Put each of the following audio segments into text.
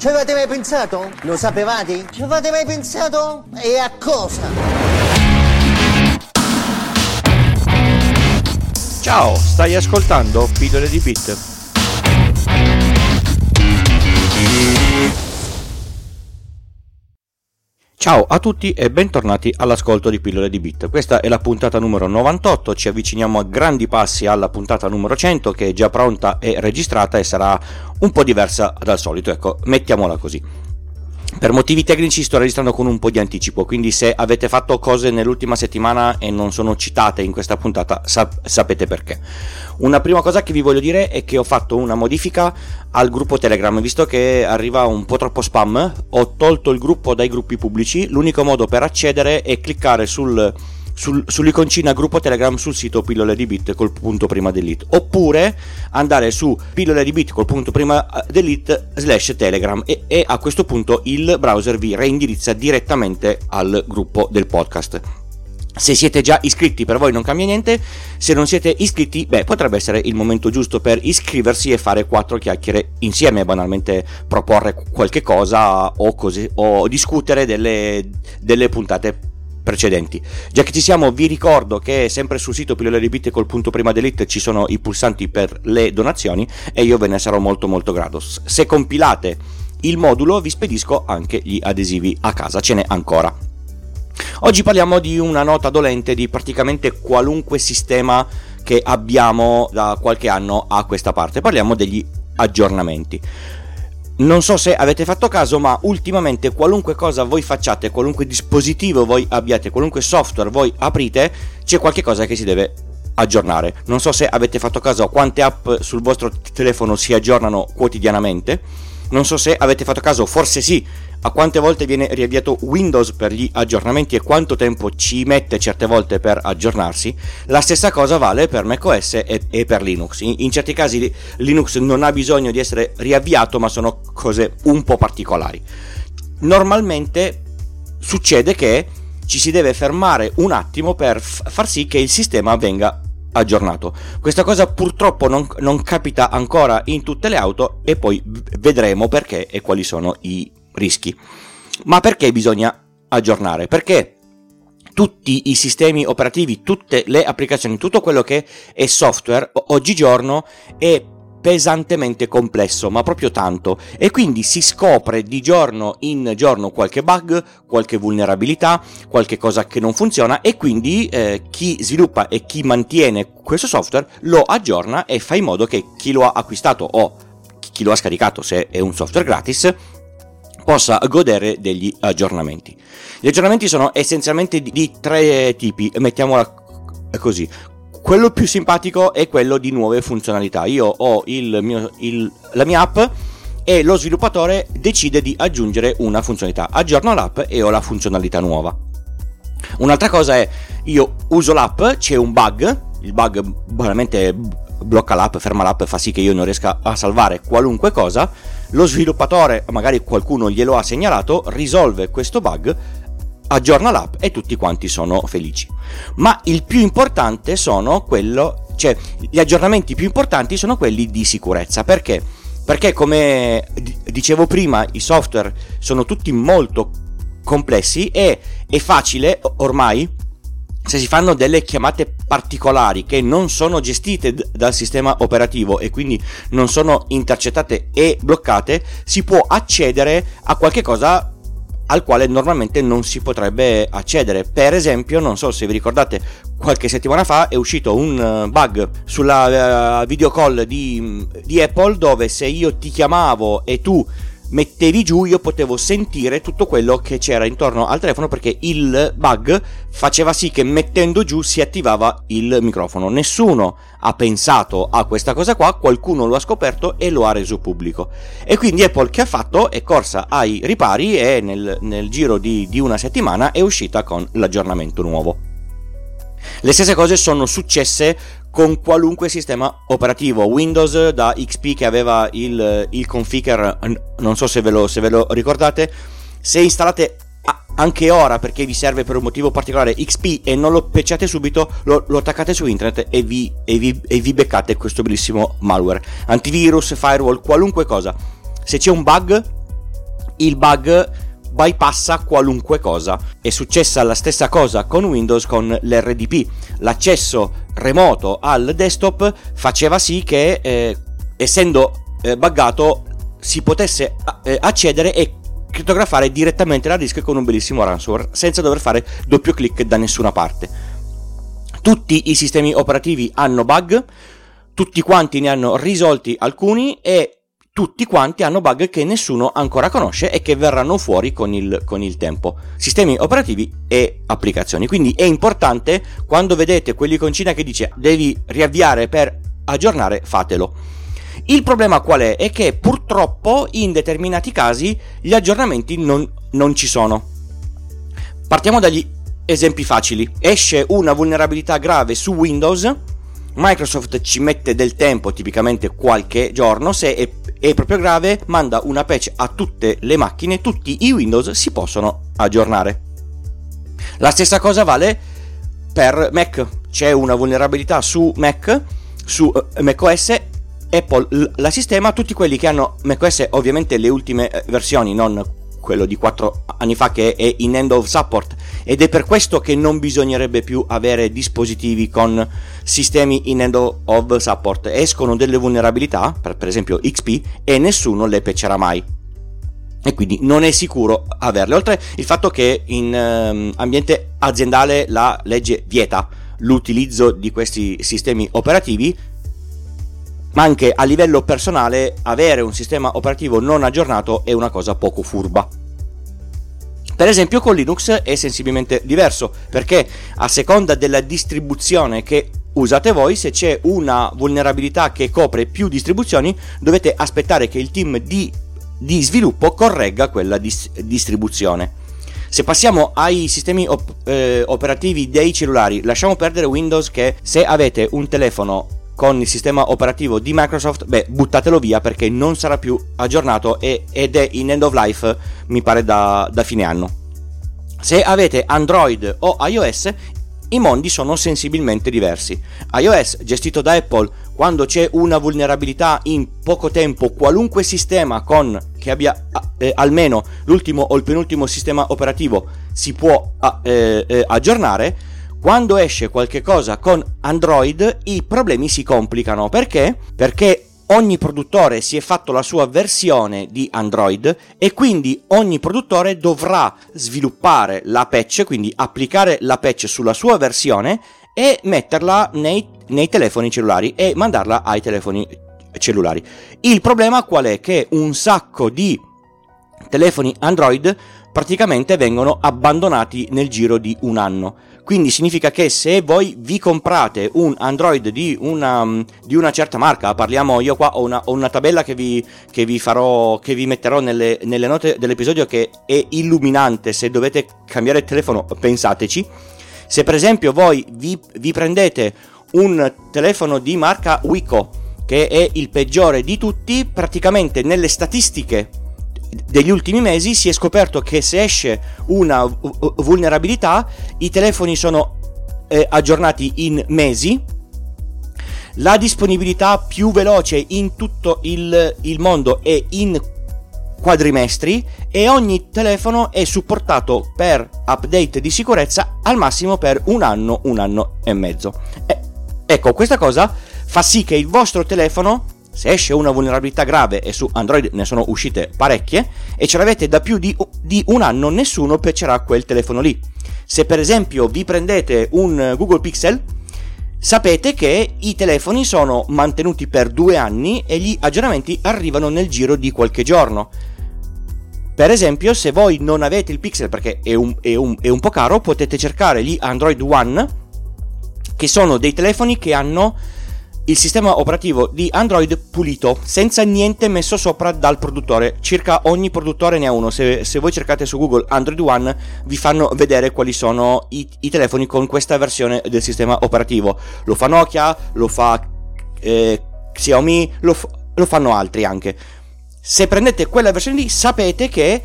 Ci avete mai pensato? Lo sapevate? Ci avete mai pensato? E a cosa? Ciao, stai ascoltando Pillole di Bit. Ciao a tutti e bentornati all'ascolto di Pillole di Bit. Questa è la puntata numero 98, ci avviciniamo a grandi passi alla puntata numero 100 che è già pronta e registrata e sarà un po' diversa dal solito, ecco, mettiamola così. Per motivi tecnici sto registrando con un po' di anticipo, quindi se avete fatto cose nell'ultima settimana e non sono citate in questa puntata sap- sapete perché. Una prima cosa che vi voglio dire è che ho fatto una modifica al gruppo Telegram, visto che arriva un po' troppo spam, ho tolto il gruppo dai gruppi pubblici, l'unico modo per accedere è cliccare sul sul, sull'iconcina gruppo Telegram sul sito pillole di bit col punto prima delete oppure andare su pillole di bit col punto prima eh, delete slash Telegram e, e a questo punto il browser vi reindirizza direttamente al gruppo del podcast. Se siete già iscritti per voi non cambia niente, se non siete iscritti, beh, potrebbe essere il momento giusto per iscriversi e fare quattro chiacchiere insieme, banalmente proporre qualche cosa o, così, o discutere delle, delle puntate precedenti. Già che ci siamo, vi ricordo che sempre sul sito pillole di bit col punto prima delete ci sono i pulsanti per le donazioni e io ve ne sarò molto molto grato. Se compilate il modulo vi spedisco anche gli adesivi a casa, ce n'è ancora. Oggi parliamo di una nota dolente di praticamente qualunque sistema che abbiamo da qualche anno a questa parte. Parliamo degli aggiornamenti. Non so se avete fatto caso, ma ultimamente qualunque cosa voi facciate, qualunque dispositivo voi abbiate, qualunque software voi aprite, c'è qualche cosa che si deve aggiornare. Non so se avete fatto caso a quante app sul vostro telefono si aggiornano quotidianamente. Non so se avete fatto caso, forse sì, a quante volte viene riavviato Windows per gli aggiornamenti e quanto tempo ci mette certe volte per aggiornarsi, la stessa cosa vale per macOS e, e per Linux. In, in, certi casi Linux non ha bisogno di essere riavviato, ma sono cose un po' particolari. Normalmente succede che ci si deve fermare un attimo per f- far sì che il sistema venga aggiornato. Questa cosa purtroppo non, non, capita ancora in tutte le auto e poi vedremo perché e quali sono i rischi. Ma perché bisogna aggiornare? Perché tutti i sistemi operativi, tutte le applicazioni, tutto quello che è software oggigiorno è pesantemente complesso, ma proprio tanto, e quindi si scopre di giorno in giorno qualche bug, qualche vulnerabilità, qualche cosa che non funziona e quindi eh, chi sviluppa e chi mantiene questo software lo aggiorna e fa in modo che chi lo ha acquistato o chi lo ha scaricato se è un software gratis possa godere degli aggiornamenti. Gli aggiornamenti sono essenzialmente di, di tre tipi, mettiamola così. Quello più simpatico è quello di nuove funzionalità. Io ho il mio, il, la mia app e lo sviluppatore decide di aggiungere una funzionalità. Aggiorno l'app e ho la funzionalità nuova. Un'altra cosa è, io uso l'app, c'è un bug, il bug banalmente blocca l'app, ferma l'app, fa sì che io non riesca a salvare qualunque cosa, lo sviluppatore, magari qualcuno glielo ha segnalato, risolve questo bug, aggiorna l'app e tutti quanti sono felici. Ma il più importante sono quello, cioè gli aggiornamenti più importanti sono quelli di sicurezza. Perché? Perché come dicevo prima, i software sono tutti molto complessi e è facile ormai se si fanno delle chiamate particolari che non sono gestite d- dal sistema operativo e quindi non sono intercettate e bloccate, si può accedere a qualche cosa al quale normalmente non si potrebbe accedere. Per esempio, non so se vi ricordate, qualche settimana fa è uscito un eh, bug sulla uh, video call di, di Apple dove se io ti chiamavo e tu mettevi giù io potevo sentire tutto quello che c'era intorno al telefono perché il bug faceva sì che mettendo giù si attivava il microfono. Nessuno ha pensato a questa cosa qua, qualcuno lo ha scoperto e lo ha reso pubblico. E quindi Apple che ha fatto è corsa ai ripari e nel, nel giro di, di una settimana è uscita con l'aggiornamento nuovo. Le stesse cose sono successe con qualunque sistema operativo. Windows da XP che aveva il, il configure, non so se ve, lo, se ve lo ricordate, se installate anche ora perché vi serve per un motivo particolare XP e non lo pecciate subito, lo, lo attaccate su internet e vi, e, vi, e vi beccate questo bellissimo malware. Antivirus, firewall, qualunque cosa. Se c'è un bug, il bug bypassa qualunque cosa. È successa la stessa cosa con Windows con l'RDP. L'accesso remoto al desktop faceva sì che eh, essendo eh, buggato si potesse eh, accedere e crittografare direttamente la disk con un bellissimo ransomware senza dover fare doppio clic da nessuna parte. Tutti i sistemi operativi hanno bug, tutti quanti ne hanno risolti alcuni e tutti quanti hanno bug che nessuno ancora conosce e che verranno fuori con il, con il, tempo. Sistemi operativi e applicazioni. Quindi è importante quando vedete quell'iconcina che dice devi riavviare per aggiornare, fatelo. Il problema qual è? È che purtroppo in determinati casi gli aggiornamenti non, non ci sono. Partiamo dagli esempi facili. Esce una vulnerabilità grave su Windows Microsoft ci mette del tempo, tipicamente qualche giorno, se è, è, proprio grave manda una patch a tutte le macchine, tutti i Windows si possono aggiornare. La stessa cosa vale per Mac, c'è una vulnerabilità su Mac, su uh, macOS, Apple la sistema, tutti quelli che hanno macOS ovviamente le ultime eh, versioni, non quello di 4 anni fa che è in end of support ed è per questo che non bisognerebbe più avere dispositivi con sistemi in end of support. Escono delle vulnerabilità per, esempio XP e nessuno le patcherà mai. E quindi non è sicuro averle. Oltre il fatto che in um, ambiente aziendale la legge vieta l'utilizzo di questi sistemi operativi ma anche a livello personale avere un sistema operativo non aggiornato è una cosa poco furba. Per esempio con Linux è sensibilmente diverso perché a seconda della distribuzione che usate voi, se c'è una vulnerabilità che copre più distribuzioni, dovete aspettare che il team di, di sviluppo corregga quella dis- distribuzione. Se passiamo ai sistemi op- eh, operativi dei cellulari, lasciamo perdere Windows che se avete un telefono con il sistema operativo di Microsoft, beh, buttatelo via perché non sarà più aggiornato e, ed è in end of life, mi pare, da, da fine anno. Se avete Android o iOS, i mondi sono sensibilmente diversi. iOS, gestito da Apple, quando c'è una vulnerabilità in poco tempo, qualunque sistema con che abbia eh, almeno l'ultimo o il penultimo sistema operativo si può eh, eh, aggiornare quando esce qualche cosa con Android i problemi si complicano. Perché? Perché ogni produttore si è fatto la sua versione di Android e quindi ogni produttore dovrà sviluppare la patch, quindi applicare la patch sulla sua versione e metterla nei, nei telefoni cellulari e mandarla ai telefoni cellulari. Il problema qual è? Che un sacco di telefoni Android praticamente vengono abbandonati nel giro di un anno. Quindi significa che se voi vi comprate un Android di una, di una certa marca, parliamo io qua ho una, ho una tabella che vi, che vi, farò, che vi metterò nelle, nelle note dell'episodio che è illuminante, se dovete cambiare telefono pensateci. Se per esempio voi vi, vi prendete un telefono di marca Wiko, che è il peggiore di tutti, praticamente nelle statistiche degli ultimi mesi si è scoperto che se esce una vulnerabilità i telefoni sono eh, aggiornati in mesi la disponibilità più veloce in tutto il, il mondo è in quadrimestri e ogni telefono è supportato per update di sicurezza al massimo per un anno, un anno e mezzo. Eh, ecco, questa cosa fa sì che il vostro telefono se esce una vulnerabilità grave e su Android ne sono uscite parecchie e ce l'avete da più di, di un anno nessuno patcherà quel telefono lì. Se per esempio vi prendete un Google Pixel sapete che i telefoni sono mantenuti per due anni e gli aggiornamenti arrivano nel giro di qualche giorno. Per esempio se voi non avete il Pixel perché è un, è un, è un po' caro potete cercare gli Android One che sono dei telefoni che hanno il sistema operativo di Android pulito, senza niente messo sopra dal produttore. Circa ogni produttore ne ha uno. Se, se voi cercate su Google Android One, vi fanno vedere quali sono i, i telefoni con questa versione del sistema operativo. Lo fa Nokia, lo fa eh, Xiaomi, lo, lo fanno altri anche. Se prendete quella versione lì, sapete che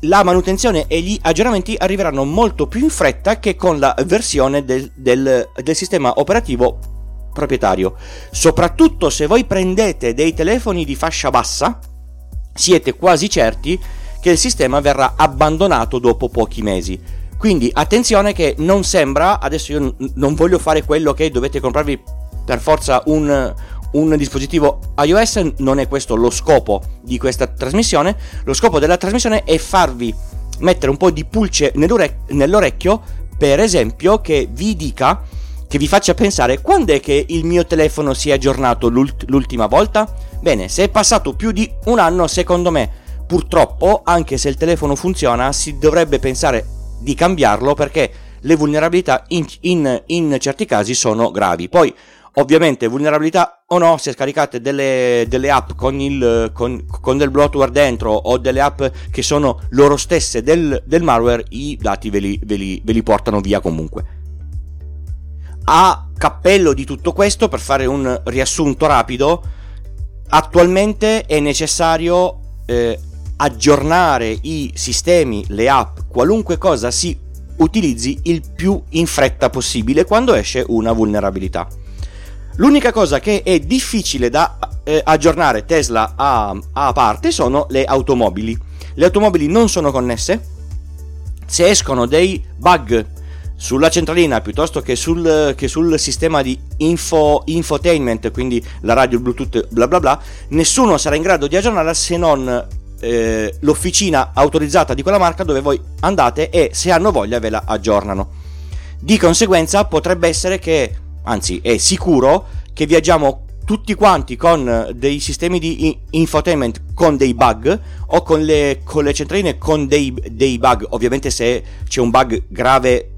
la manutenzione e gli aggiornamenti arriveranno molto più in fretta che con la versione del, del, del sistema operativo proprietario. Soprattutto se voi prendete dei telefoni di fascia bassa, siete quasi certi che il sistema verrà abbandonato dopo pochi mesi. Quindi attenzione che non sembra, adesso io non voglio fare quello che dovete comprarvi per forza un, un dispositivo iOS, non è questo lo scopo di questa trasmissione, lo scopo della trasmissione è farvi mettere un po' di pulce nell'orecchio, per esempio, che vi dica, che vi faccia pensare quando è che il mio telefono si è aggiornato l'ult- l'ultima volta? Bene, se è passato più di un anno, secondo me, purtroppo, anche se il telefono funziona, si dovrebbe pensare di cambiarlo perché le vulnerabilità in, in, in certi casi sono gravi. Poi, ovviamente, vulnerabilità o no, se scaricate delle, delle app con, il, con, con, del bloatware dentro o delle app che sono loro stesse del, del malware, i dati ve li, ve, li, ve li portano via comunque. A cappello di tutto questo, per fare un riassunto rapido, attualmente è necessario eh, aggiornare i sistemi, le app, qualunque cosa si utilizzi il più in fretta possibile quando esce una vulnerabilità. L'unica cosa che è difficile da eh, aggiornare Tesla a, a parte sono le automobili. Le automobili non sono connesse. Se escono dei bug sulla centralina piuttosto che sul, che sul sistema di info, infotainment, quindi la radio, il Bluetooth, bla bla bla, nessuno sarà in grado di aggiornarla se non eh, l'officina autorizzata di quella marca dove voi andate e se hanno voglia ve la aggiornano. Di conseguenza potrebbe essere che, anzi è sicuro, che viaggiamo tutti quanti con dei sistemi di infotainment con dei bug o con le, con le centraline con dei, dei, bug. Ovviamente se c'è un bug grave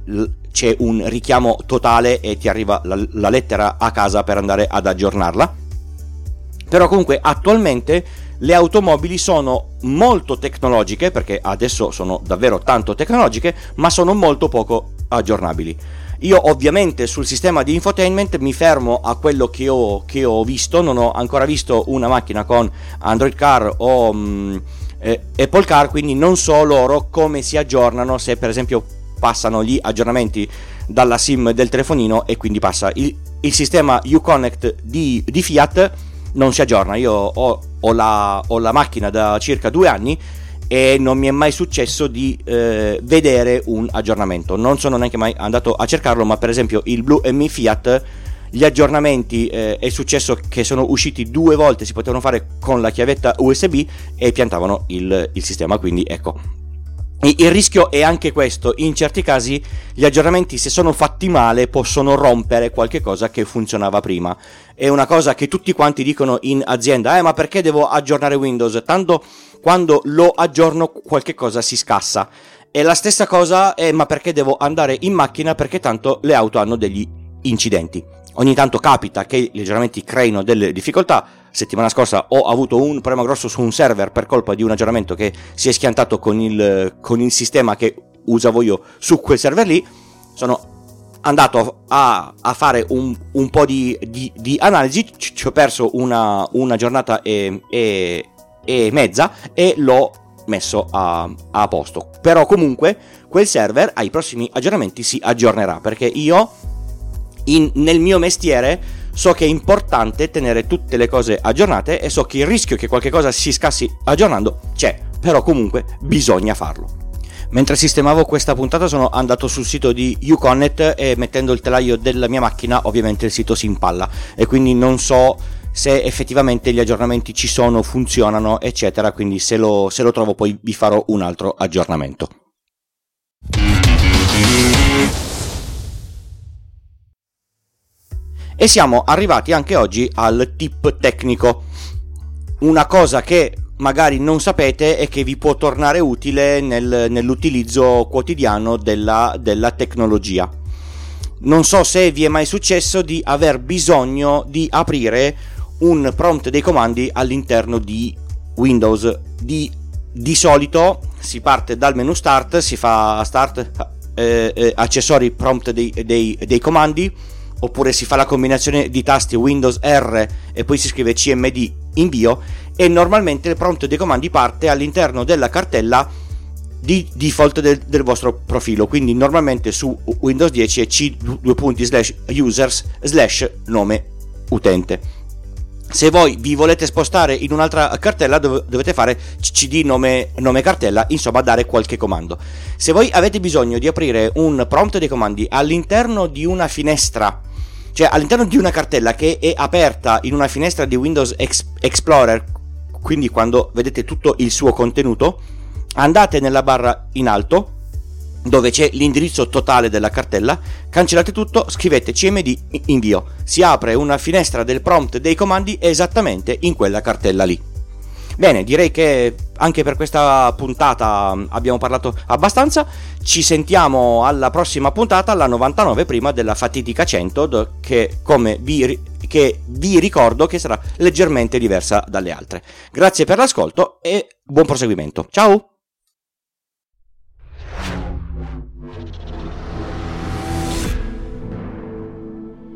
c'è un richiamo totale e ti arriva la, la lettera a casa per andare ad aggiornarla. Però comunque attualmente le automobili sono molto tecnologiche, perché adesso sono davvero tanto tecnologiche, ma sono molto poco aggiornabili. Io ovviamente sul sistema di infotainment mi fermo a quello che ho, che ho visto, non ho ancora visto una macchina con Android Car o um, eh, Apple Car, quindi non so loro come si aggiornano, se per esempio passano gli aggiornamenti dalla SIM del telefonino e quindi passa il, il sistema Uconnect di, di Fiat non si aggiorna. Io ho, ho, la, ho, la, macchina da circa due anni e non mi è mai successo di eh, vedere un aggiornamento. Non sono neanche mai andato a cercarlo, ma per esempio il Blue MI Fiat, gli aggiornamenti eh, è successo che sono usciti due volte, si potevano fare con la chiavetta USB e piantavano il, il sistema. Quindi ecco, il rischio è anche questo, in certi casi gli aggiornamenti se sono fatti male possono rompere qualche cosa che funzionava prima. È una cosa che tutti quanti dicono in azienda, eh ma perché devo aggiornare Windows? Tanto quando lo aggiorno qualche cosa si scassa. E la stessa cosa è ma perché devo andare in macchina perché tanto le auto hanno degli incidenti. Ogni tanto capita che gli aggiornamenti creino delle difficoltà, settimana scorsa ho avuto un problema grosso su un server per colpa di un aggiornamento che si è schiantato con il, con il sistema che usavo io su quel server lì. Sono andato a, a fare un, un po' di, di, di, analisi, ci ho perso una, una giornata e, e, e, mezza e l'ho messo a, a posto. Però comunque quel server ai prossimi aggiornamenti si aggiornerà perché io in, nel mio mestiere so che è importante tenere tutte le cose aggiornate e so che il rischio che qualche cosa si scassi aggiornando c'è, però comunque bisogna farlo. Mentre sistemavo questa puntata sono andato sul sito di Uconnect e mettendo il telaio della mia macchina ovviamente il sito si impalla e quindi non so se effettivamente gli aggiornamenti ci sono, funzionano eccetera, quindi se lo, se lo trovo poi vi farò un altro aggiornamento. E siamo arrivati anche oggi al tip tecnico. Una cosa che magari non sapete e che vi può tornare utile nel, nell'utilizzo quotidiano della, della tecnologia. Non so se vi è mai successo di aver bisogno di aprire un prompt dei comandi all'interno di Windows. Di, di solito si parte dal menu start, si fa start eh, eh, accessori prompt dei, dei, dei comandi oppure si fa la combinazione di tasti Windows R e poi si scrive CMD invio e normalmente il prompt dei comandi parte all'interno della cartella di default del, del vostro profilo quindi normalmente su Windows 10 è c 2 users slash nome utente se voi vi volete spostare in un'altra cartella dov- dovete fare cd nome, nome, cartella, insomma dare qualche comando. Se voi avete bisogno di aprire un prompt dei comandi all'interno di una finestra, cioè all'interno di una cartella che è aperta in una finestra di Windows Ex- Explorer, quindi quando vedete tutto il suo contenuto, andate nella barra in alto dove c'è l'indirizzo totale della cartella, cancellate tutto, scrivete cmd invio. Si apre una finestra del prompt dei comandi esattamente in quella cartella lì. Bene, direi che anche per questa puntata abbiamo parlato abbastanza. Ci sentiamo alla prossima puntata, alla 99 prima della fatidica 100, che vi, che vi ricordo che sarà leggermente diversa dalle altre. Grazie per l'ascolto e buon proseguimento. Ciao!